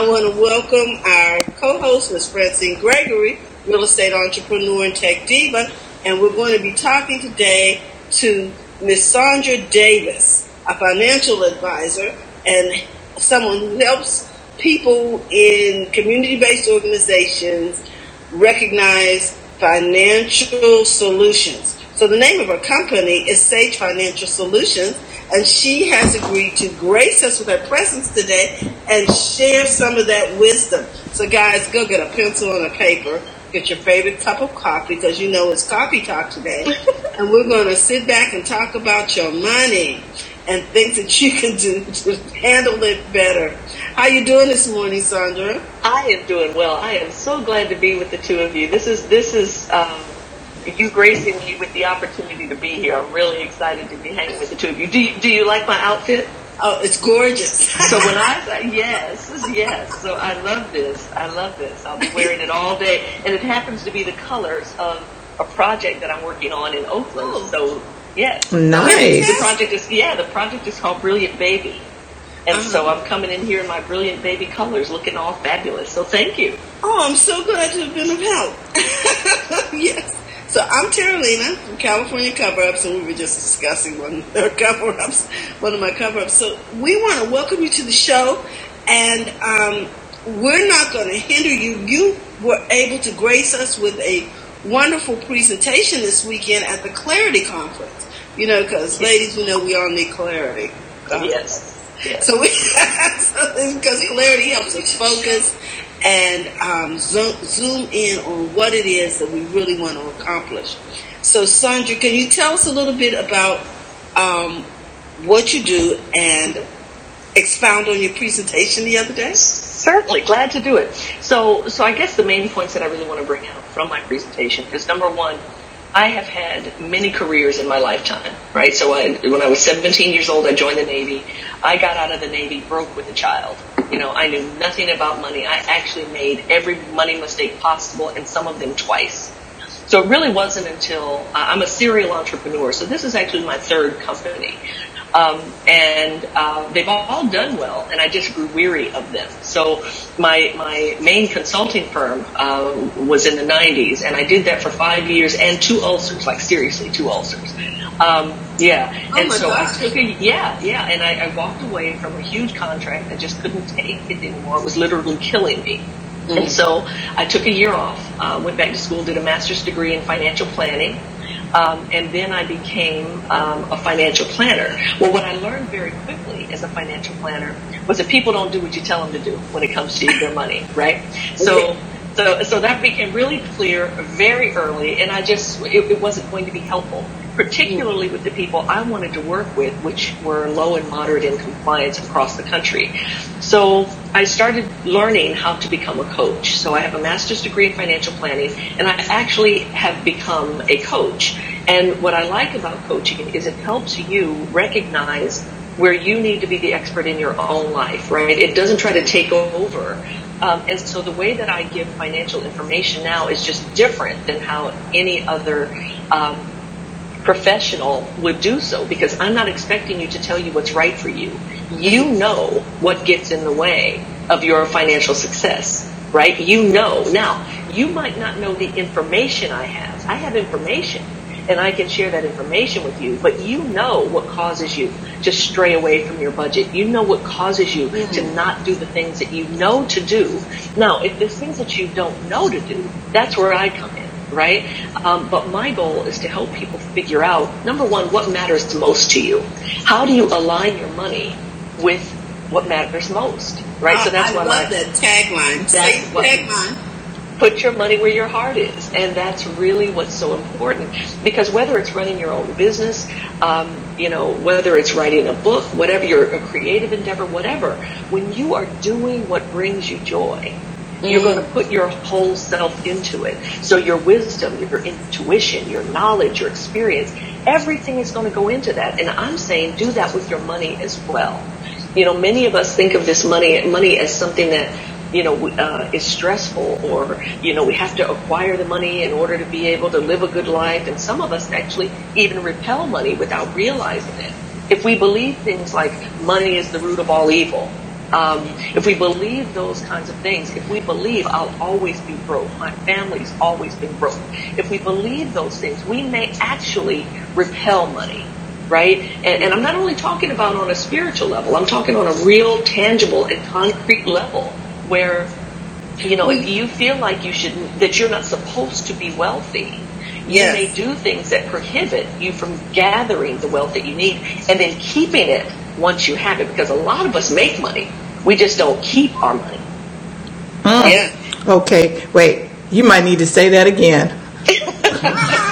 I want to welcome our co-host, Ms. Francine Gregory, real estate entrepreneur and tech diva, and we're going to be talking today to Ms. Saundra Davis, a financial advisor and someone who helps people in community-based organizations recognize financial solutions. So the name of her company is Sage Financial Solutions, and she has agreed to grace us with her presence today and share some of that wisdom. So, guys, go get a pencil and a paper, get your favorite cup of coffee because you know it's coffee talk today, and we're going to sit back and talk about your money and things that you can do to handle it better. How you doing this morning, Saundra? I am doing well. I am so glad to be with the two of you. This is this is. Um, you gracing me with the opportunity to be here. I'm really excited to be hanging with the two of you. Do you, do you like my outfit? Oh, it's gorgeous. so when I say yes, yes. So I love this. I love this. I'll be wearing it all day, and it happens to be the colors of a project that I'm working on in Oakland. Oh. So yes, nice. The project is yeah. The project is called Brilliant Baby. And uh-huh. so I'm coming in here in my brilliant baby colors, looking all fabulous. So thank you. Oh, I'm so glad to have been of help. yes. So I'm Terralina from California Cover Ups, and we were just discussing one of our cover ups, one of my cover ups. So we want to welcome you to the show, and um, we're not going to hinder you. You were able to grace us with a wonderful presentation this weekend at the Clarity Conference. You know, because ladies, we know we all need clarity. Yes. yes. So we, because clarity helps us focus and um, zoom, zoom in on what it is that we really want to accomplish. So, Saundra, can you tell us a little bit about um, what you do and expound on your presentation the other day? Certainly, glad to do it. So, so I guess the main points that I really want to bring out from my presentation is number one, I have had many careers in my lifetime, right? So I, when I was 17 years old, I joined the Navy. I got out of the Navy broke with a child. You know, I knew nothing about money. I actually made every money mistake possible and some of them twice. So it really wasn't until uh, I'm a serial entrepreneur. So this is actually my third company. Um, and uh, they've all done well, and I just grew weary of them. So my my main consulting firm uh, was in the 90s, and I did that for five years and two ulcers, like seriously, two ulcers. Um, yeah, oh and so gosh. I took a yeah, yeah, and I, I walked away from a huge contract. I just couldn't take it anymore. It was literally killing me. Mm-hmm. And so I took a year off, uh, went back to school, did a master's degree in financial planning, um, and then I became um, a financial planner. Well, what I learned very quickly as a financial planner was that people don't do what you tell them to do when it comes to their money, right? So. So, so that became really clear very early, and I just, it, it wasn't going to be helpful particularly with the people I wanted to work with, which were low and moderate in compliance across the country. So I started learning how to become a coach. So I have a master's degree in financial planning, and I actually have become a coach. And what I like about coaching is it helps you recognize where you need to be the expert in your own life, right? It doesn't try to take over. Um, and so the way that I give financial information now is just different than how any other um, professional would do so because I'm not expecting you to tell you what's right for you. You know what gets in the way of your financial success, right? You know. Now, you might not know the information I have. I have information and I can share that information with you, but you know what causes you to stray away from your budget. You know what causes you mm-hmm. to not do the things that you know to do. Now, if there's things that you don't know to do, that's where I come in right? Um, but my goal is to help people figure out, number one, what matters most to you. How do you align your money with what matters most, right? Oh, so that's I what love I, that tagline. That's what, tagline. Put your money where your heart is, and that's really what's so important. Because whether it's running your own business, um, you know, whether it's writing a book, whatever you're a creative endeavor, whatever, when you are doing what brings you joy, you're going to put your whole self into it. So your wisdom, your intuition, your knowledge, your experience, everything is going to go into that. And I'm saying do that with your money as well. You know, many of us think of this money, money as something that, you know, uh, is stressful or, you know, we have to acquire the money in order to be able to live a good life. And some of us actually even repel money without realizing it. If we believe things like money is the root of all evil, um, if we believe those kinds of things, if we believe I'll always be broke, my family's always been broke, if we believe those things, we may actually repel money, right? And, and I'm not only talking about on a spiritual level, I'm talking on a real, tangible, and concrete level where, you know, if you feel like you should, that you're not supposed to be wealthy, you Yes. may do things that prohibit you from gathering the wealth that you need and then keeping it once you have it because a lot of us make money. We just don't keep our money. Hmm. Yeah. Okay, wait. You might need to say that again.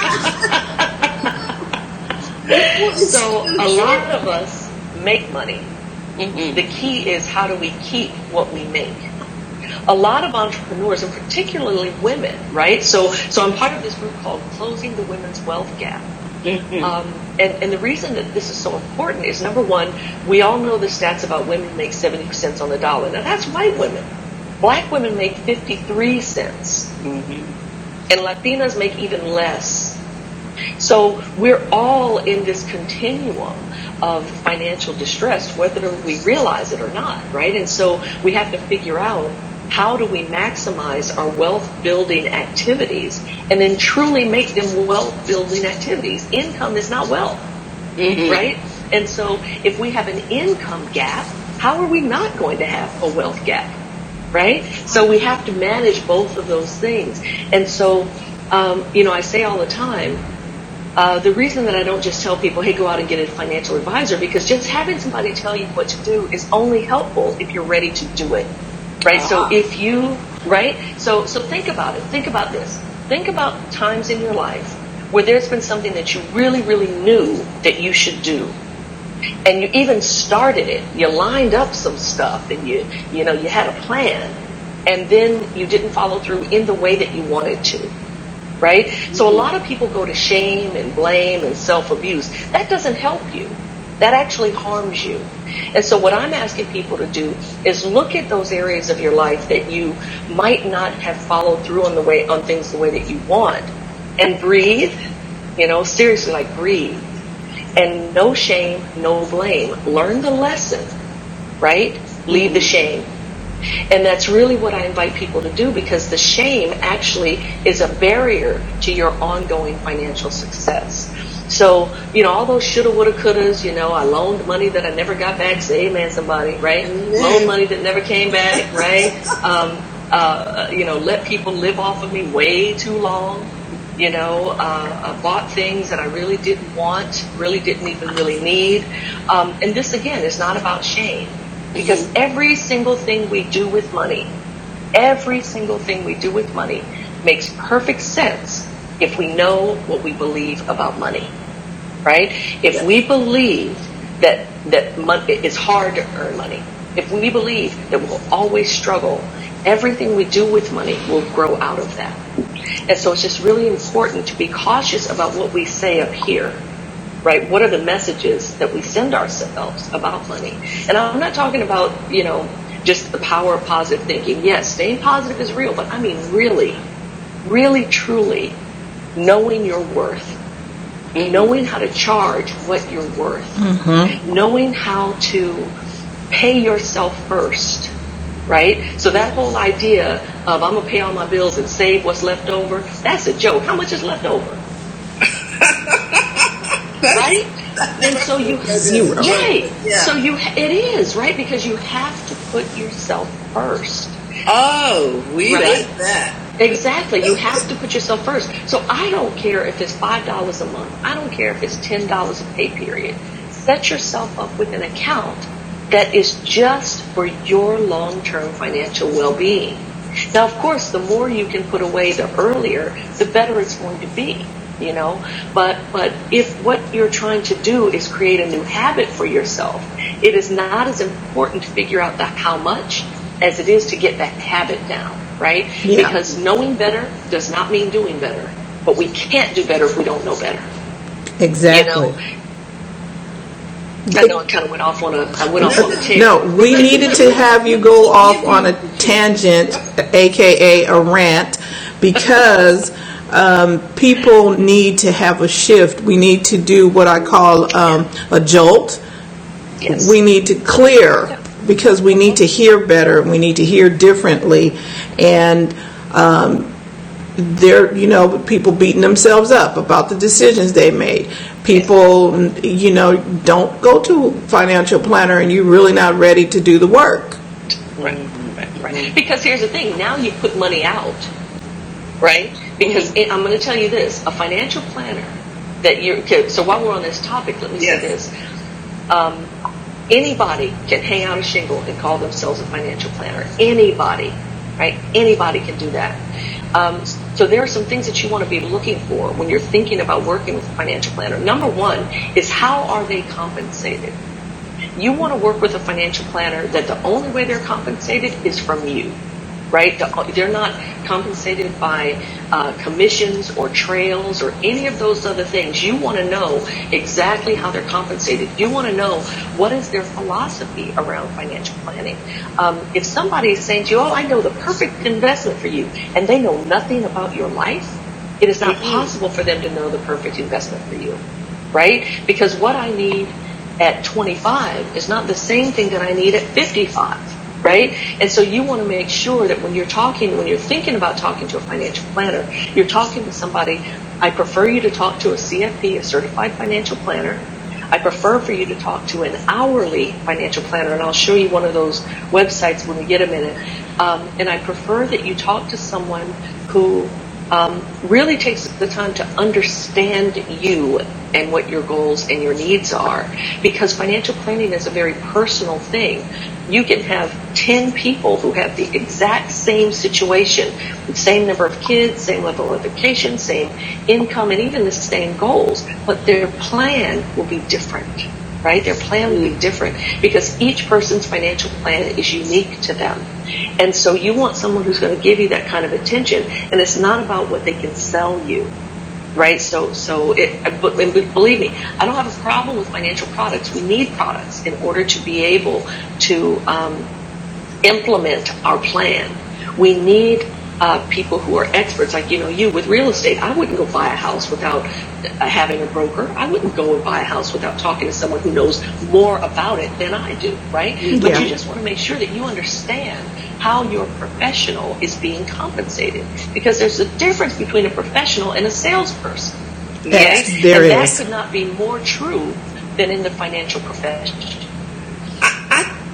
So a lot of us make money. Mm-hmm. The key is how do we keep what we make? A lot of entrepreneurs, and particularly women, right? So, so I'm part of this group called Closing the Women's Wealth Gap. Um, and, and the reason that this is so important is number one, we all know the stats about women make 70 cents on the dollar. Now that's white women. Black women make 53 cents. And Latinas make even less. So we're all in this continuum of financial distress, whether we realize it or not, right? And so we have to figure out how do we maximize our wealth building activities and then truly make them wealth building activities. Income is not wealth, right? And so if we have an income gap, how are we not going to have a wealth gap? right? So we have to manage both of those things. And so, um, you know, I say all the time, uh, the reason that I don't just tell people, hey, go out and get a financial advisor, because just having somebody tell you what to do is only helpful if you're ready to do it, right? So uh-huh. if you, right? So, so think about it. Think about this. Think about times in your life where there's been something that you really, really knew that you should do and you even started it. You lined up some stuff and you, you know, you had a plan and then you didn't follow through in the way that you wanted to. Right? So a mm-hmm. lot of people go to shame and blame and self-abuse. That doesn't help you. That actually harms you. And so what I'm asking people to do is look at those areas of your life that you might not have followed through on the way, on things the way that you want and breathe, you know, seriously, like breathe and no shame, no blame. Learn the lesson, right? Leave the shame. And that's really what I invite people to do because the shame actually is a barrier to your ongoing financial success. So, you know, all those shoulda, woulda, couldas, you know, I loaned money that I never got back. Say amen, somebody, right? Loaned money that never came back, right? Um, uh, you know, let people live off of me way too long you know, uh, I bought things that I really didn't want, really didn't even really need. Um, and this again is not about shame because every single thing we do with money, every single thing we do with money makes perfect sense if we know what we believe about money, right? If we believe that that money, it's hard to earn money, if we believe that we'll always struggle, everything we do with money will grow out of that. And so it's just really important to be cautious about what we say up here, right? What are the messages that we send ourselves about money? And I'm not talking about, you know, just the power of positive thinking. Yes, staying positive is real, but I mean really, really truly knowing your worth, knowing how to charge what you're worth, mm-hmm. knowing how to pay yourself first, right? So that whole idea of I'm gonna pay all my bills and save what's left over, that's a joke. How much is left over? right? And so you Zero. right. Yeah. So you it is right because you have to put yourself first. Oh, we Right. like that. Exactly. You have to put yourself first. So I don't care if it's five dollars a month. I don't care if it's ten dollars a pay period. Set yourself up with an account that is just for your long-term financial well-being. Now, of course, the more you can put away, the earlier, the better it's going to be. You know, but but if what you're trying to do is create a new habit for yourself, it is not as important to figure out the how much as it is to get that habit down, right? Yeah. Because knowing better does not mean doing better. But we can't do better if we don't know better. Exactly. You know, I know I kind of went off on a I went off on a tangent. No, we needed to have you go off on a tangent, aka a rant, because um, people need to have a shift. We need to do what I call um, a jolt. Yes. We need to clear because we need to hear better, we need to hear differently, and um, there, you know, people beating themselves up about the decisions they made. People, you know, don't go to a financial planner and you're really not ready to do the work. Right, right, right. Because here's the thing: now you put money out, right? Because it, I'm going to tell you this: a financial planner that you're. Okay, so while we're on this topic, let me Yes. say this: um, anybody can hang out a shingle and call themselves a financial planner. Anybody, right? Anybody can do that. Um, so there are some things that you want to be looking for when you're thinking about working with a financial planner. Number one is how are they compensated? You want to work with a financial planner that the only way they're compensated is from you, right? They're not compensated by uh, commissions or trails or any of those other things. You want to know exactly how they're compensated. You want to know what is their philosophy around financial planning. Um, if somebody is saying to you, "Oh, I know the perfect investment for you," and they know nothing about your life, it is not possible for them to know the perfect investment for you, right? Because what I need at 25 is not the same thing that I need at 55, right? And so you want to make sure that when you're talking, when you're thinking about talking to a financial planner, you're talking to somebody. I prefer you to talk to a CFP, a certified financial planner. I prefer for you to talk to an hourly financial planner, and I'll show you one of those websites when we get a minute. Um, and I prefer that you talk to someone who um, really takes the time to understand you and what your goals and your needs are. Because financial planning is a very personal thing. You can have 10 people who have the exact same situation, same number of kids, same level of education, same income, and even the same goals, but their plan will be different. Right? Their plan will be different because each person's financial plan is unique to them. And so you want someone who's going to give you that kind of attention. And it's not about what they can sell you. Right? So, so it, believe me, I don't have a problem with financial products. We need products in order to be able to um, implement our plan. We need uh, people who are experts, like you know, you with real estate. I wouldn't go buy a house without uh, having a broker. I wouldn't go and buy a house without talking to someone who knows more about it than I do, right? But you just want to make sure that you understand how your professional is being compensated, because there's a difference between a professional and a salesperson. Yes, right? there and is. that could not be more true than in the financial profession.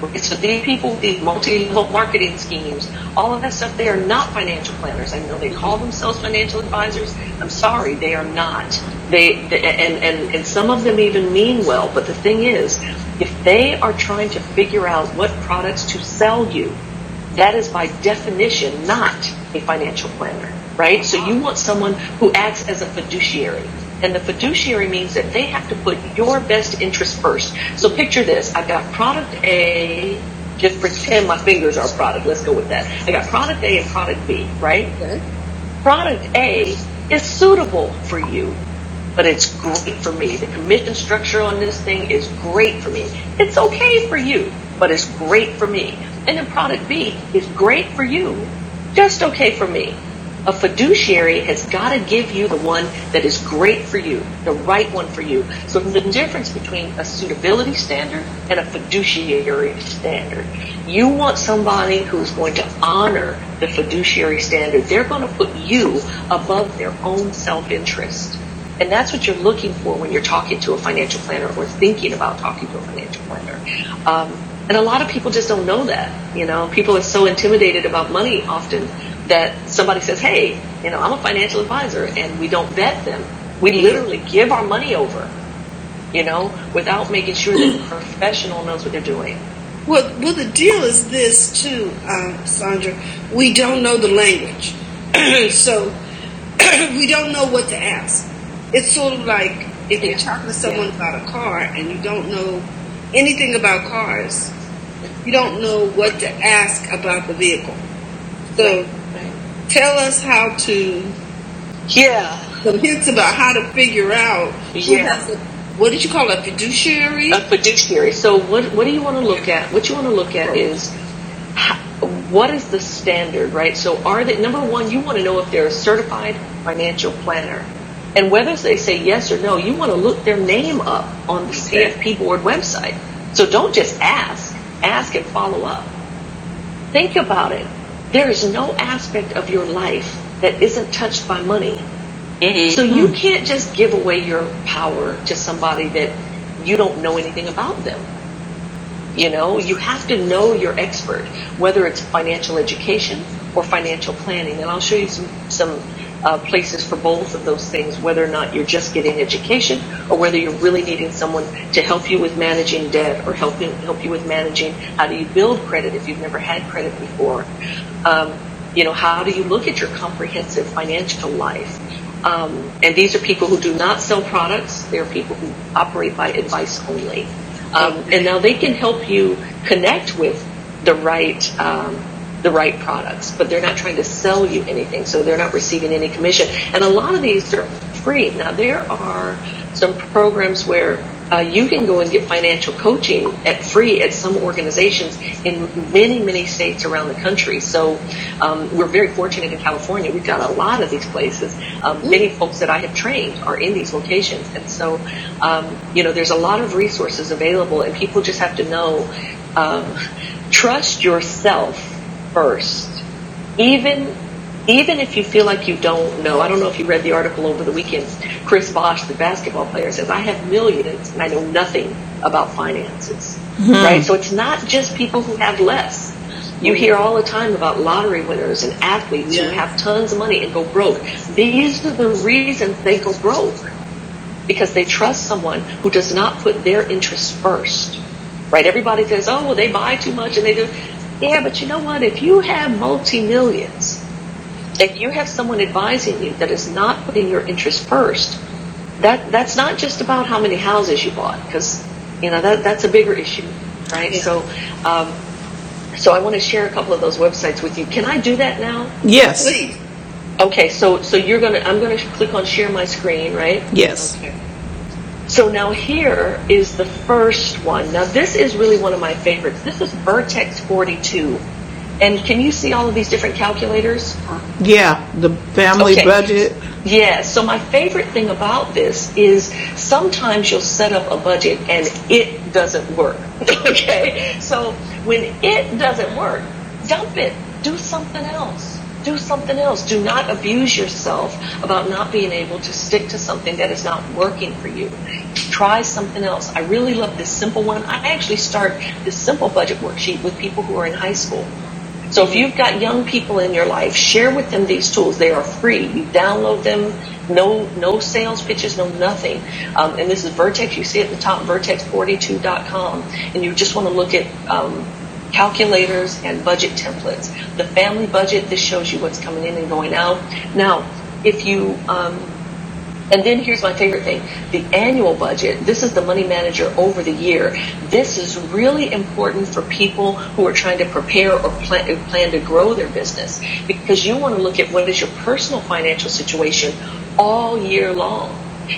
So these people, these multi-level marketing schemes, all of that stuff, they are not financial planners. I know they call themselves financial advisors. I'm sorry, they are not. They, they and, and, and some of them even mean well, but the thing is, if they are trying to figure out what products to sell you, that is by definition not a financial planner, right? So you want someone who acts as a fiduciary. And the fiduciary means that they have to put your best interest first. So picture this. I've got product A, just pretend my fingers are product. Let's go with that. I got product A and product B, right? Okay. Product A is suitable for you, but it's great for me. The commission structure on this thing is great for me. It's okay for you, but it's great for me. And then product B is great for you, just okay for me. A fiduciary has got to give you the one that is great for you, the right one for you. So the difference between a suitability standard and a fiduciary standard. You want somebody who's going to honor the fiduciary standard. They're going to put you above their own self-interest. And that's what you're looking for when you're talking to a financial planner or thinking about talking to a financial planner. Um, and a lot of people just don't know that. You know, people are so intimidated about money often that somebody says, "Hey, you know, I'm a financial advisor," and we don't vet them. We literally give our money over, you know, without making sure that the professional knows what they're doing. Well, well, the deal is this too, um, Saundra. We don't know the language, so we don't know what to ask. It's sort of like if you're talking to someone Yeah. about a car and you don't know anything about cars, you don't know what to ask about the vehicle. So tell us how to Yeah. some hints about how to figure out Yeah. a, what did you call it, a fiduciary? a fiduciary. So what what do you want to look at? What you want to look at is what is the standard, right? So are they number one? You want to know if they're a certified financial planner, and whether they say yes or no, you want to look their name up on the. CFP board website. So don't just ask. ask and follow up. Think about it. There is no aspect of your life that isn't touched by money. Mm-hmm. So you can't just give away your power to somebody that you don't know anything about them. You know, you have to know your expert, whether it's financial education or financial planning. And I'll show you some, some uh, places for both of those things, whether or not you're just getting education or whether you're really needing someone to help you with managing debt or help you, help you with managing how do you build credit if you've never had credit before. Um, you know, how do you look at your comprehensive financial life? Um, and these are people who do not sell products. They're people who operate by advice only. Um, and now they can help you connect with the right um, the right products, but they're not trying to sell you anything, so they're not receiving any commission. And a lot of these are free. Now there are some programs where uh, you can go and get financial coaching at free at some organizations in many, many states around the country. So um, we're very fortunate in California. We've got a lot of these places. Um, many folks that I have trained are in these locations, and so um, you know there's a lot of resources available, and people just have to know um, trust yourself first, even even if you feel like you don't know, I don't know if you read the article over the weekend. Chris Bosh, the basketball player, says, I have millions and I know nothing about finances. Mm-hmm. Right? So it's not just people who have less. You hear all the time about lottery winners and athletes yeah. who have tons of money and go broke. These are the reasons they go broke. Because they trust someone who does not put their interests first. Right? Everybody says, oh, well, they buy too much and they do. Yeah, but you know what? If you have multi-millions, if you have someone advising you that is not putting your interest first, that that's not just about how many houses you bought, because you know that that's a bigger issue, right? Yeah. So, um, so I want to share a couple of those websites with you. Can I do that now? Yes. Please. Okay, so so you're gonna I'm gonna click on share my screen, right? Yes. Okay. So now here is the first one. Now this is really one of my favorites. This is Vertex 42. And can you see all of these different calculators? Yeah, the family okay. budget. Yeah, so my favorite thing about this is sometimes you'll set up a budget and it doesn't work. okay? So when it doesn't work, dump it. Do something else. Do something else. Do not abuse yourself about not being able to stick to something that is not working for you. Try something else. I really love this simple one. I actually start this simple budget worksheet with people who are in high school. So if you've got young people in your life, share with them these tools. They are free. You download them. No, no sales pitches, no nothing. Um, and this is Vertex. You see at the top, vertex42.com. And you just want to look at um, calculators and budget templates. The family budget, this shows you what's coming in and going out. Now, if you um, and then here's my favorite thing the annual budget. This is the money manager over the year. This is really important for people who are trying to prepare or plan, plan to grow their business because you want to look at what is your personal financial situation all year long.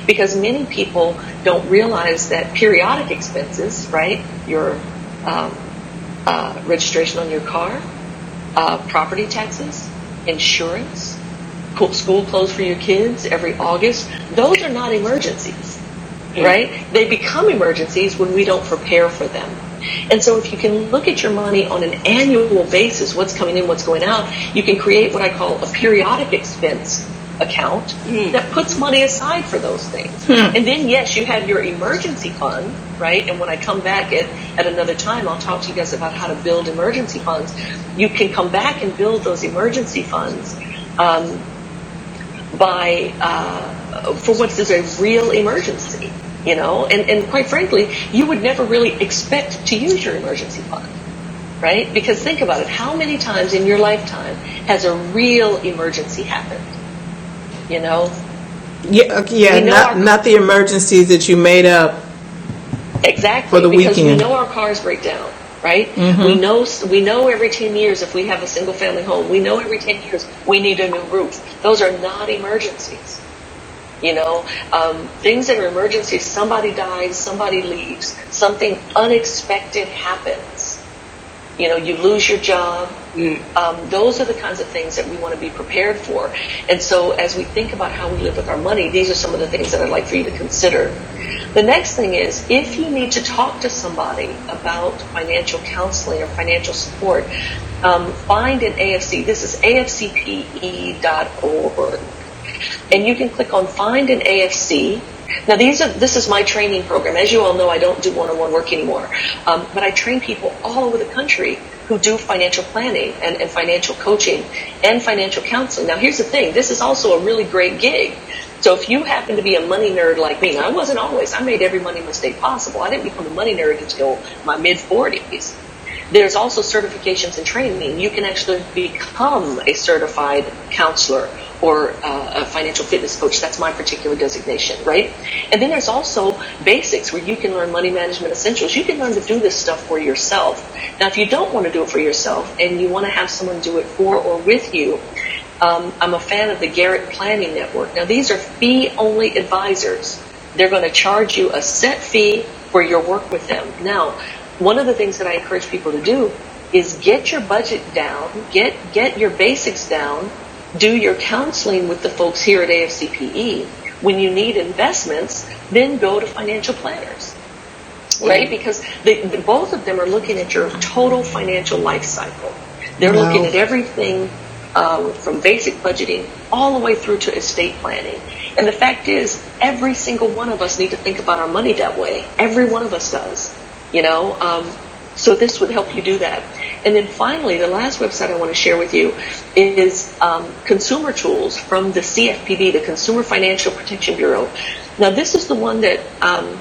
Because many people don't realize that periodic expenses, right? Your um, uh, registration on your car, uh, property taxes, insurance, school clothes for your kids every August, those are not emergencies, right? They become emergencies when we don't prepare for them. And so if you can look at your money on an annual basis, what's coming in, what's going out, you can create what I call a periodic expense account mm. that puts money aside for those things. Mm. And then yes, you have your emergency fund, right? And when I come back at, at another time, I'll talk to you guys about how to build emergency funds. You can come back and build those emergency funds um, by uh, for what is a real emergency, you know, and, and quite frankly, you would never really expect to use your emergency fund, right? Because think about it, how many times in your lifetime has a real emergency happened? You know? Yeah, yeah, not our, not the emergencies that you made up. Exactly, because weekend. we know our cars break down right? Mm-hmm. We know we know every 10 years if we have a single family home, we know every 10 years we need a new roof. Those are not emergencies. You know, um, things that are emergencies, somebody dies, somebody leaves, something unexpected happens. You know, you lose your job. Mm. Um, those are the kinds of things that we want to be prepared for. And so as we think about how we live with our money, these are some of the things that I'd like for you to consider. The next thing is if you need to talk to somebody about financial counseling or financial support, um, find an AFC. This is afcpe.org. And you can click on Find an AFC now, these are this is my training program. As you all know, I don't do one-on-one work anymore, um, but I train people all over the country who do financial planning and, and financial coaching and financial counseling. Now, here's the thing: this is also a really great gig. So if you happen to be a money nerd like me, I wasn't always. I made every money mistake possible. I didn't become a money nerd until my mid 40s. There's also certifications and training. You can actually become a certified counselor or uh, a financial fitness coach. That's my particular designation, right? And then there's also basics where you can learn money management essentials. You can learn to do this stuff for yourself. Now, if you don't want to do it for yourself and you want to have someone do it for or with you, um, I'm a fan of the Garrett Planning Network. Now, these are fee-only advisors. They're going to charge you a set fee for your work with them. Now, one of the things that I encourage people to do is get your budget down, get get your basics down, do your counseling with the folks here at AFCPE. When you need investments, then go to financial planners. Right? Because they, the, both of them are looking at your total financial life cycle. They're wow. looking at everything um, from basic budgeting all the way through to estate planning. And the fact is, every single one of us need to think about our money that way. Every one of us does. You know, um, so this would help you do that. And then finally, the last website I want to share with you is um, consumer tools from the CFPB, the Consumer Financial Protection Bureau. Now, this is the one that um,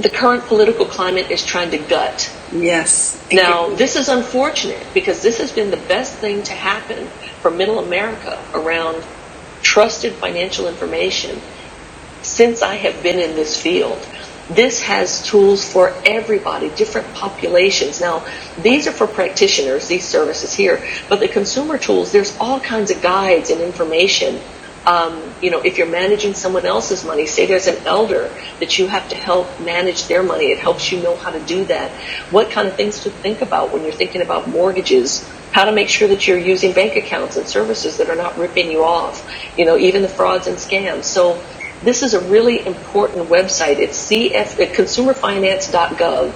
the current political climate is trying to gut. Yes. Now, this is unfortunate because this has been the best thing to happen for middle America around trusted financial information since I have been in this field. This has tools for everybody, different populations. Now, these are for practitioners, these services here, but the consumer tools, there's all kinds of guides and information. Um, you know, if you're managing someone else's money, say there's an elder that you have to help manage their money, it helps you know how to do that. What kind of things to think about when you're thinking about mortgages, how to make sure that you're using bank accounts and services that are not ripping you off, you know, even the frauds and scams. So this is a really important website. It's cf, uh, consumerfinance.gov.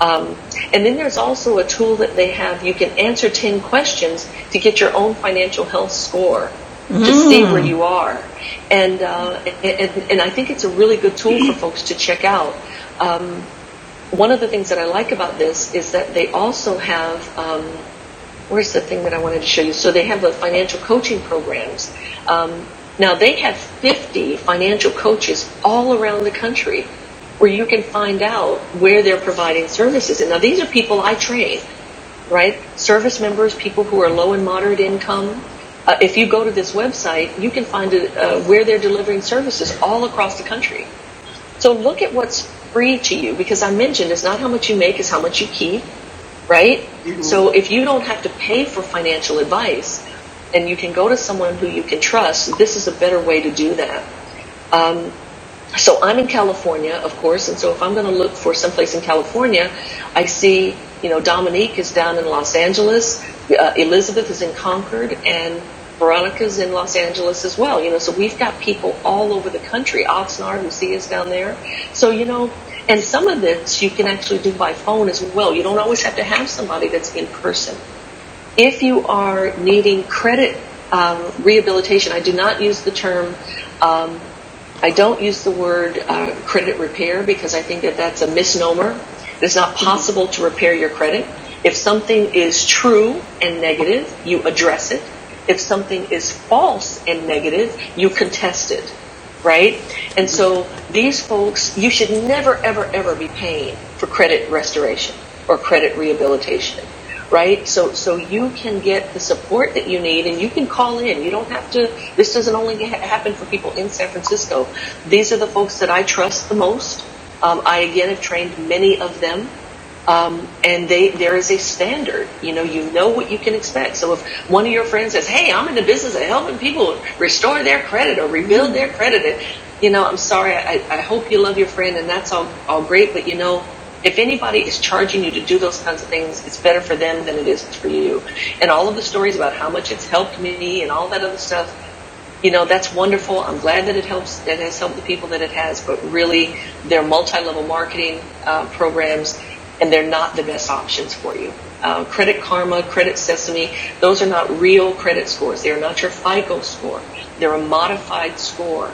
Um, and then there's also a tool that they have. You can answer 10 questions to get your own financial health score to mm. see where you are. And, uh, and, and, I think it's a really good tool for folks to check out. Um, one of the things that I like about this is that they also have, um, where's the thing that I wanted to show you? So they have the financial coaching programs. Um, now they have 50 financial coaches all around the country where you can find out where they're providing services. And now these are people I train, right? Service members, people who are low and moderate income. Uh, if you go to this website, you can find uh, where they're delivering services all across the country. So look at what's free to you because I mentioned it's not how much you make, it's how much you keep, right? Mm-hmm. So if you don't have to pay for financial advice, and you can go to someone who you can trust, this is a better way to do that. Um, so I'm in California, of course, and so if I'm going to look for someplace in California, I see, you know, Dominique is down in Los Angeles, uh, Elizabeth is in Concord, and Veronica's in Los Angeles as well. You know, so we've got people all over the country. Oxnard, Lucia is down there. So, you know, and some of this you can actually do by phone as well. You don't always have to have somebody that's in person. If you are needing credit um, rehabilitation, I do not use the term, um, I don't use the word uh, credit repair because I think that that's a misnomer. It's not possible to repair your credit. If something is true and negative, you address it. If something is false and negative, you contest it right? And so these folks, you should never, ever, ever be paying for credit restoration or credit rehabilitation right? So, so you can get the support that you need and you can call in. You don't have to, this doesn't only ha- happen for people in San Francisco. These are the folks that I trust the most. Um, I again have trained many of them. Um, and they, there is a standard. You know, you know what you can expect. So if one of your friends says, "Hey, I'm in the business of helping people restore their credit or rebuild their credit," you know, I'm sorry. I, I hope you love your friend, and that's all all great. But you know, If anybody is charging you to do those kinds of things, it's better for them than it is for you. And all of the stories about how much it's helped me and all that other stuff, you know, that's wonderful. I'm glad that it helps, that it has helped the people that it has, but really, they're multi-level marketing uh, programs, and they're not the best options for you. Uh, credit Karma, Credit Sesame, those are not real credit scores. They are not your FICO score. They're a modified score.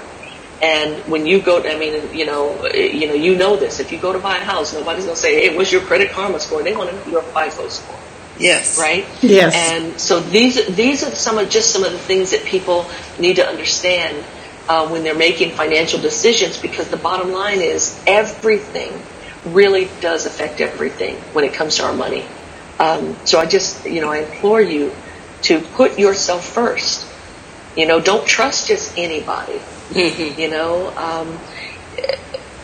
And when you go, I mean, you know, you know, you know this. If you go to buy a house, nobody's gonna say, "Hey, what's your Credit Karma score?" They want to know your FICO score. Yes. Right. Yes. And so these these are some of just some of the things that people need to understand uh, when they're making financial decisions. Because the bottom line is everything really does affect everything when it comes to our money. Um, so I just, you know, I implore you to put yourself first. You know, don't trust just anybody. You know, um,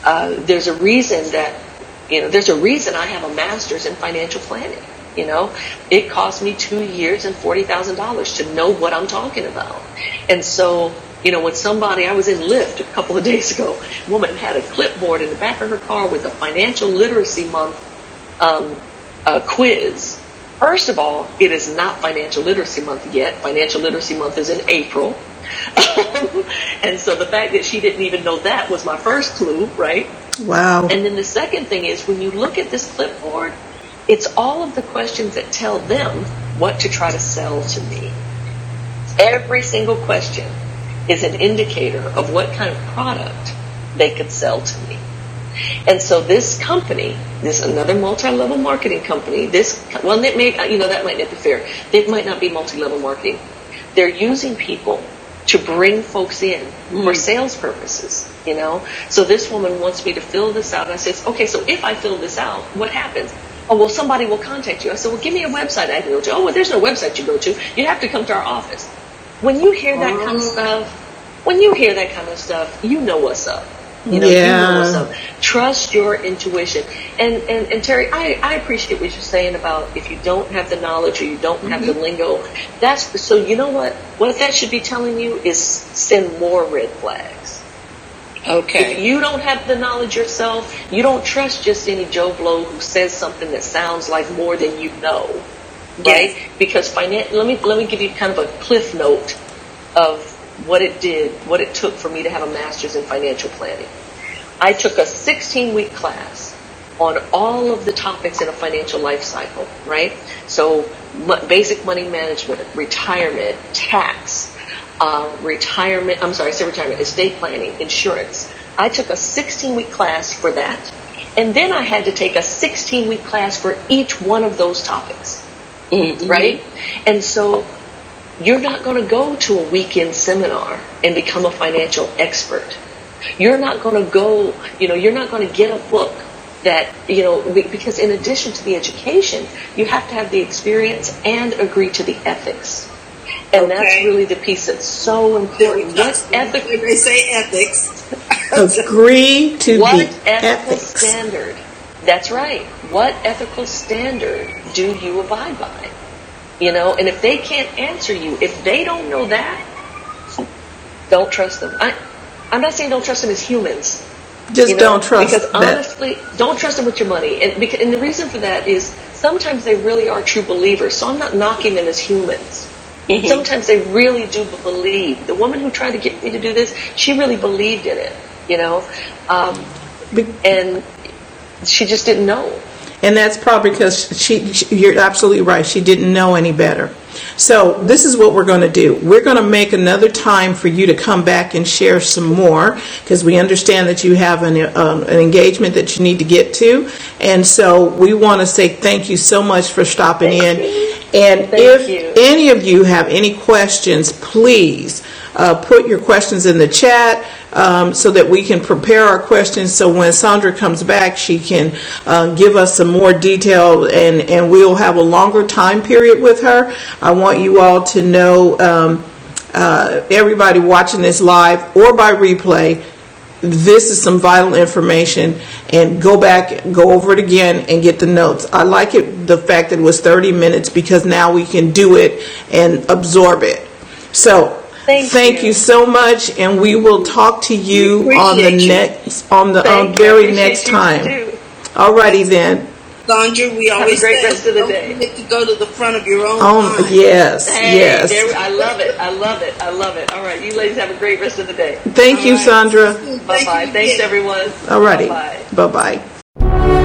uh, there's a reason that, you know, there's a reason I have a master's in financial planning. You know, it cost me two years and forty thousand dollars to know what I'm talking about. And so, you know, when somebody, I was in Lyft a couple of days ago, a woman had a clipboard in the back of her car with a financial literacy month um, uh, quiz. First of all, it is not financial literacy month yet. Financial literacy month is in April. and so the fact that she didn't even know that was my first clue, right? Wow. And then the second thing is when you look at this clipboard, it's all of the questions that tell them what to try to sell to me. Every single question is an indicator of what kind of product they could sell to me. And so this company, this another multi-level marketing company, this well, it may you know that might not be fair. It might not be multi-level marketing. They're using people to bring folks in mm. for sales purposes. You know, so this woman wants me to fill this out. And I says, okay, so if I fill this out, what happens? Oh, well, somebody will contact you. I said, well, give me a website I can go to. Oh, well, there's no website you go to. You have to come to our office. When you hear that kind of oh. stuff, when you hear that kind of stuff, you know what's up. You know, yeah. you know Trust your intuition. And, and, and Terry, I, I appreciate what you're saying about if you don't have the knowledge or you don't have mm-hmm. the lingo. That's, so you know what? What that should be telling you is send more red flags. Okay. If you don't have the knowledge yourself, you don't trust just any Joe Blow who says something that sounds like more than you know. Right? Yes. Because finan- let me let me give you kind of a cliff note of what it did, what it took for me to have a master's in financial planning. I took a 16 week class on all of the topics in a financial life cycle, right? So basic money management, retirement, tax, uh, retirement, I'm sorry, I said retirement, estate planning, insurance. I took a 16 week class for that. And then I had to take a 16 week class for each one of those topics. Mm-hmm. Right? And so you're not going to go to a weekend seminar and become a financial expert. You're not going to go, you know, you're not going to get a book that, you know, because in addition to the education, you have to have the experience and agree to the ethics. And okay. that's really the piece that's so important. What ethics? They say ethics. agree to what the ethical ethics. standard? That's right. What ethical standard do you abide by? You know, and if they can't answer you, if they don't know that, don't trust them. I, I'm not saying don't trust them as humans. Just you know, don't trust them. because honestly, don't trust them with your money. And because, and the reason for that is sometimes they really are true believers. So I'm not knocking them as humans. Mm-hmm. Sometimes they really do believe. The woman who tried to get me to do this, she really believed in it. You know, um, and she just didn't know. And that's probably because she, she, you're absolutely right, she didn't know any better. So, this is what we're going to do. We're going to make another time for you to come back and share some more because we understand that you have an, um, an engagement that you need to get to. And so, we want to say thank you so much for stopping in. And thank if you. any of you have any questions, please uh, put your questions in the chat um, so that we can prepare our questions. So when Saundra comes back, she can uh, give us some more detail and, and we'll have a longer time period with her. I want you all to know, um, uh, everybody watching this live or by replay, this is some vital information and go back go over it again and get the notes i like it the fact that it was 30 minutes because now we can do it and absorb it so Thank, Thank you. you. so much, and we will talk to you on the you. next on the um, very next time. Alrighty then. Saundra, we a always great say, rest of the don't day. forget to go to the front of your own Oh, mind. yes, Hey, yes. there, I love it. I love it. I love it. All right, you ladies have a great rest of the day. Thank you, All right. Saundra. Thank Bye you bye. Thanks, everyone. All righty. Bye-bye.